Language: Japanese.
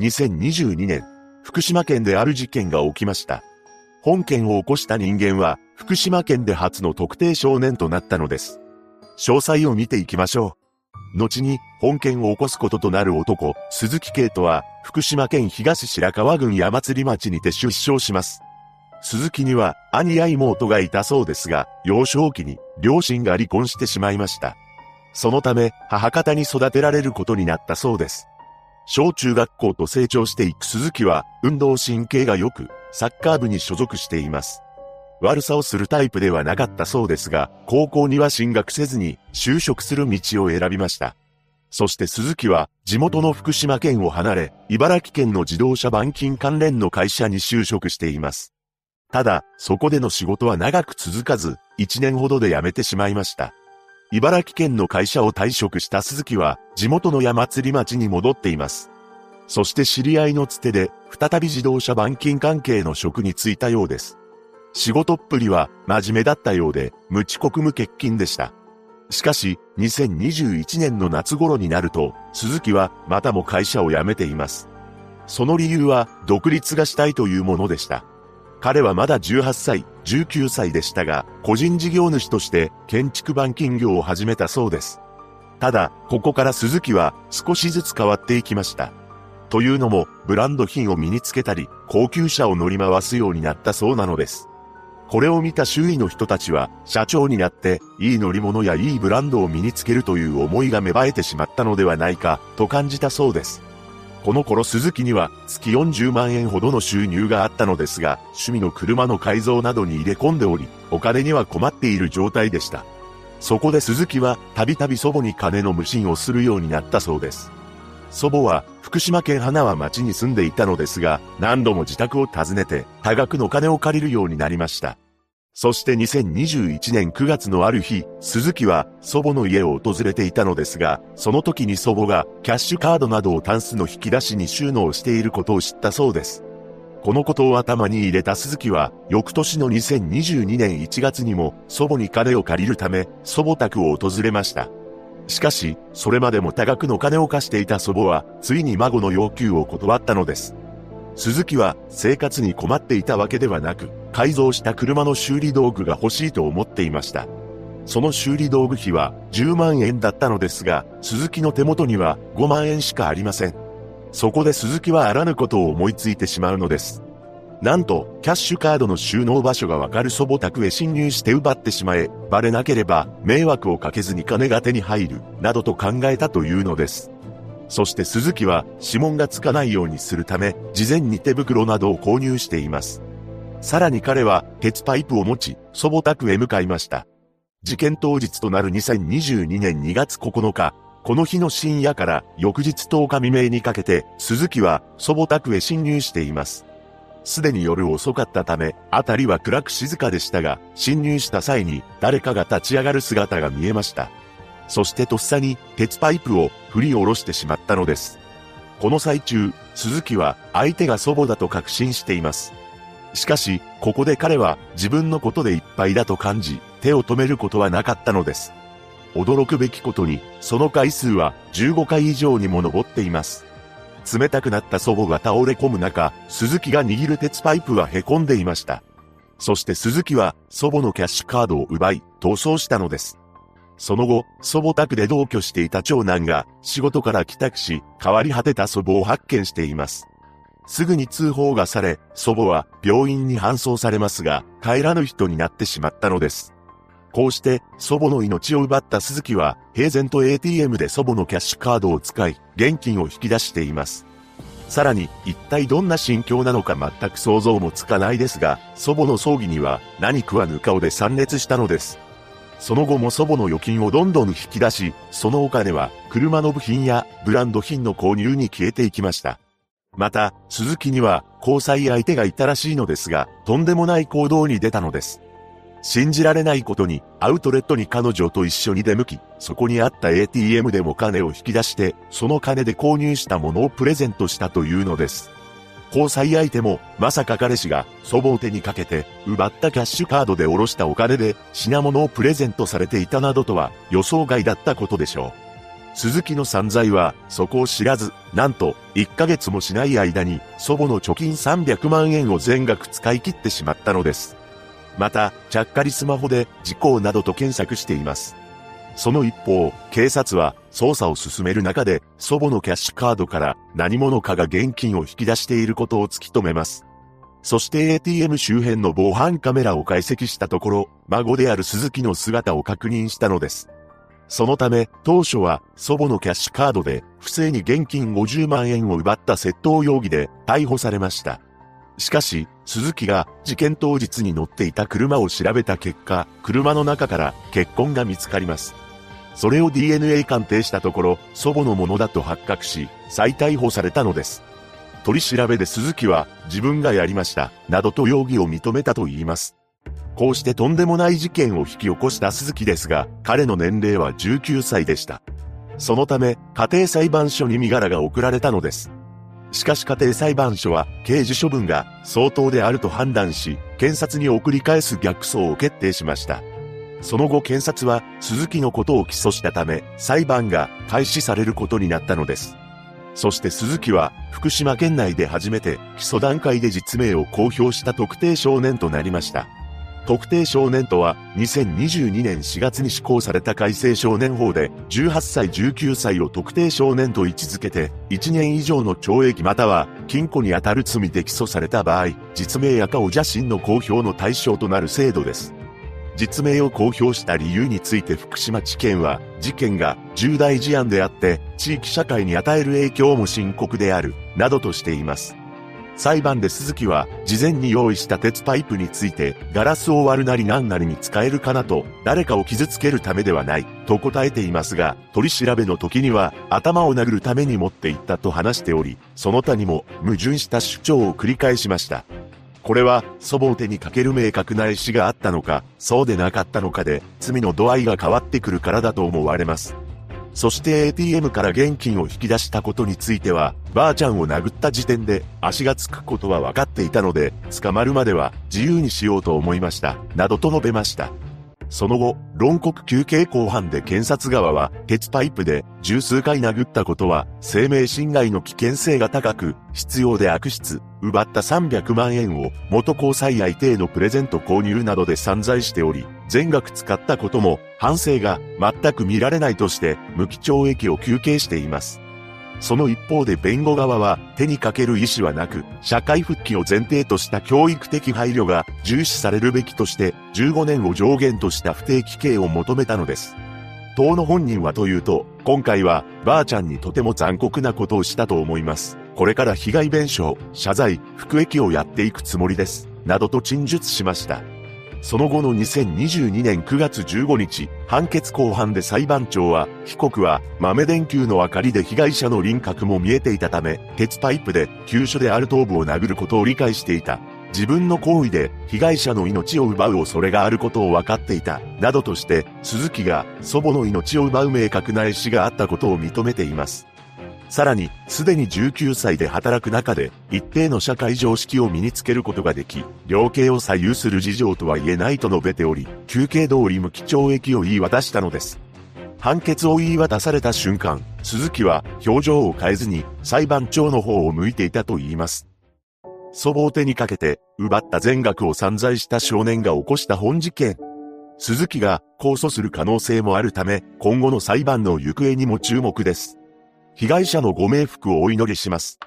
2022年、福島県である事件が起きました。本件を起こした人間は、福島県で初の特定少年となったのです。詳細を見ていきましょう。後に、本件を起こすこととなる男、鈴木慶とは、福島県東白川郡山釣町にて出生します。鈴木には、兄や妹がいたそうですが、幼少期に、両親が離婚してしまいました。そのため、母方に育てられることになったそうです。小中学校と成長していく鈴木は、運動神経が良く、サッカー部に所属しています。悪さをするタイプではなかったそうですが、高校には進学せずに、就職する道を選びました。そして鈴木は、地元の福島県を離れ、茨城県の自動車板金関連の会社に就職しています。ただ、そこでの仕事は長く続かず、1年ほどで辞めてしまいました。茨城県の会社を退職した鈴木は、地元の山釣町に戻っています。そして知り合いのつてで、再び自動車板金関係の職に就いたようです。仕事っぷりは真面目だったようで、無遅刻無欠勤でした。しかし、2021年の夏頃になると、鈴木はまたも会社を辞めています。その理由は、独立がしたいというものでした。彼はまだ18歳、19歳でしたが、個人事業主として建築板金業を始めたそうです。ただ、ここから鈴木は少しずつ変わっていきました。というのも、ブランド品を身につけたり、高級車を乗り回すようになったそうなのです。これを見た周囲の人たちは、社長になって、いい乗り物やいいブランドを身につけるという思いが芽生えてしまったのではないか、と感じたそうです。この頃鈴木には月40万円ほどの収入があったのですが、趣味の車の改造などに入れ込んでおり、お金には困っている状態でした。そこで鈴木はたびたび祖母に金の無心をするようになったそうです。祖母は福島県花輪町に住んでいたのですが、何度も自宅を訪ねて多額の金を借りるようになりました。そして2021年9月のある日、鈴木は祖母の家を訪れていたのですが、その時に祖母がキャッシュカードなどをタンスの引き出しに収納していることを知ったそうです。このことを頭に入れた鈴木は、翌年の2022年1月にも祖母に金を借りるため、祖母宅を訪れました。しかし、それまでも多額の金を貸していた祖母は、ついに孫の要求を断ったのです。鈴木は生活に困っていたわけではなく、改造した車の修理道具が欲しいと思っていました。その修理道具費は10万円だったのですが、鈴木の手元には5万円しかありません。そこで鈴木はあらぬことを思いついてしまうのです。なんと、キャッシュカードの収納場所がわかる祖母宅へ侵入して奪ってしまえ、バレなければ迷惑をかけずに金が手に入る、などと考えたというのです。そして鈴木は指紋がつかないようにするため、事前に手袋などを購入しています。さらに彼は鉄パイプを持ち、祖母宅へ向かいました。事件当日となる2022年2月9日、この日の深夜から翌日10日未明にかけて、鈴木は祖母宅へ侵入しています。すでに夜遅かったため、辺りは暗く静かでしたが、侵入した際に誰かが立ち上がる姿が見えました。そしてとっさに鉄パイプを振り下ろしてしまったのです。この最中、鈴木は相手が祖母だと確信しています。しかし、ここで彼は自分のことでいっぱいだと感じ、手を止めることはなかったのです。驚くべきことに、その回数は15回以上にも上っています。冷たくなった祖母が倒れ込む中、鈴木が握る鉄パイプは凹んでいました。そして鈴木は祖母のキャッシュカードを奪い、逃走したのです。その後、祖母宅で同居していた長男が仕事から帰宅し、変わり果てた祖母を発見しています。すぐに通報がされ、祖母は病院に搬送されますが、帰らぬ人になってしまったのです。こうして祖母の命を奪った鈴木は平然と ATM で祖母のキャッシュカードを使い現金を引き出しています。さらに一体どんな心境なのか全く想像もつかないですが祖母の葬儀には何食わぬ顔で参列したのです。その後も祖母の預金をどんどん引き出し、そのお金は車の部品やブランド品の購入に消えていきました。また、鈴木には交際相手がいたらしいのですが、とんでもない行動に出たのです。信じられないことに、アウトレットに彼女と一緒に出向き、そこにあった ATM でも金を引き出して、その金で購入したものをプレゼントしたというのです。交際相手も、まさか彼氏が祖母を手にかけて、奪ったキャッシュカードで下ろしたお金で品物をプレゼントされていたなどとは予想外だったことでしょう。鈴木の散財は、そこを知らず、なんと、1ヶ月もしない間に、祖母の貯金300万円を全額使い切ってしまったのです。また、ちゃっかりスマホで、事故などと検索しています。その一方、警察は、捜査を進める中で、祖母のキャッシュカードから何者かが現金を引き出していることを突き止めます。そして ATM 周辺の防犯カメラを解析したところ、孫である鈴木の姿を確認したのです。そのため、当初は祖母のキャッシュカードで不正に現金50万円を奪った窃盗容疑で逮捕されました。しかし、鈴木が事件当日に乗っていた車を調べた結果、車の中から血痕が見つかります。それを DNA 鑑定したところ、祖母のものだと発覚し、再逮捕されたのです。取り調べで鈴木は自分がやりました、などと容疑を認めたと言います。こうしてとんでもない事件を引き起こした鈴木ですが、彼の年齢は19歳でした。そのため、家庭裁判所に身柄が送られたのです。しかし家庭裁判所は刑事処分が相当であると判断し、検察に送り返す逆走を決定しました。その後検察は鈴木のことを起訴したため、裁判が開始されることになったのです。そして鈴木は福島県内で初めて基礎段階で実名を公表した特定少年となりました。特定少年とは2022年4月に施行された改正少年法で18歳19歳を特定少年と位置づけて1年以上の懲役または禁錮に当たる罪で起訴された場合実名や顔写真の公表の対象となる制度です。実名を公表した理由について福島地検は事件が重大事案であって地域社会に与える影響も深刻であるなどとしています。裁判で鈴木は事前に用意した鉄パイプについてガラスを割るなり何なりに使えるかなと誰かを傷つけるためではないと答えていますが取り調べの時には頭を殴るために持っていったと話しておりその他にも矛盾した主張を繰り返しました。これは祖母を手にかける明確な意思があったのかそうでなかったのかで罪の度合いが変わってくるからだと思われます。そして ATM から現金を引き出したことについては、ばあちゃんを殴った時点で足がつくことは分かっていたので、捕まるまでは自由にしようと思いました、などと述べました。その後、論告休憩後半で検察側は、鉄パイプで十数回殴ったことは、生命侵害の危険性が高く、必要で悪質、奪った300万円を元交際相手へのプレゼント購入などで散財しており、全額使ったことも、反省が全く見られないとして、無期懲役を求刑しています。その一方で弁護側は手にかける意思はなく、社会復帰を前提とした教育的配慮が重視されるべきとして15年を上限とした不定期刑を求めたのです。党の本人はというと、今回はばあちゃんにとても残酷なことをしたと思います。これから被害弁償、謝罪、服役をやっていくつもりです。などと陳述しました。その後の2022年9月15日、判決公判で裁判長は、被告は豆電球の明かりで被害者の輪郭も見えていたため、鉄パイプで急所である頭部を殴ることを理解していた。自分の行為で被害者の命を奪う恐れがあることを分かっていた、などとして、鈴木が祖母の命を奪う明確な意思があったことを認めています。さらに、すでに19歳で働く中で、一定の社会常識を身につけることができ、量刑を左右する事情とは言えないと述べており、休憩通り無期懲役を言い渡したのです。判決を言い渡された瞬間、鈴木は表情を変えずに裁判長の方を向いていたと言います。祖母を手にかけて、奪った全額を散財した少年が起こした本事件。鈴木が控訴する可能性もあるため、今後の裁判の行方にも注目です。被害者のご冥福をお祈りします。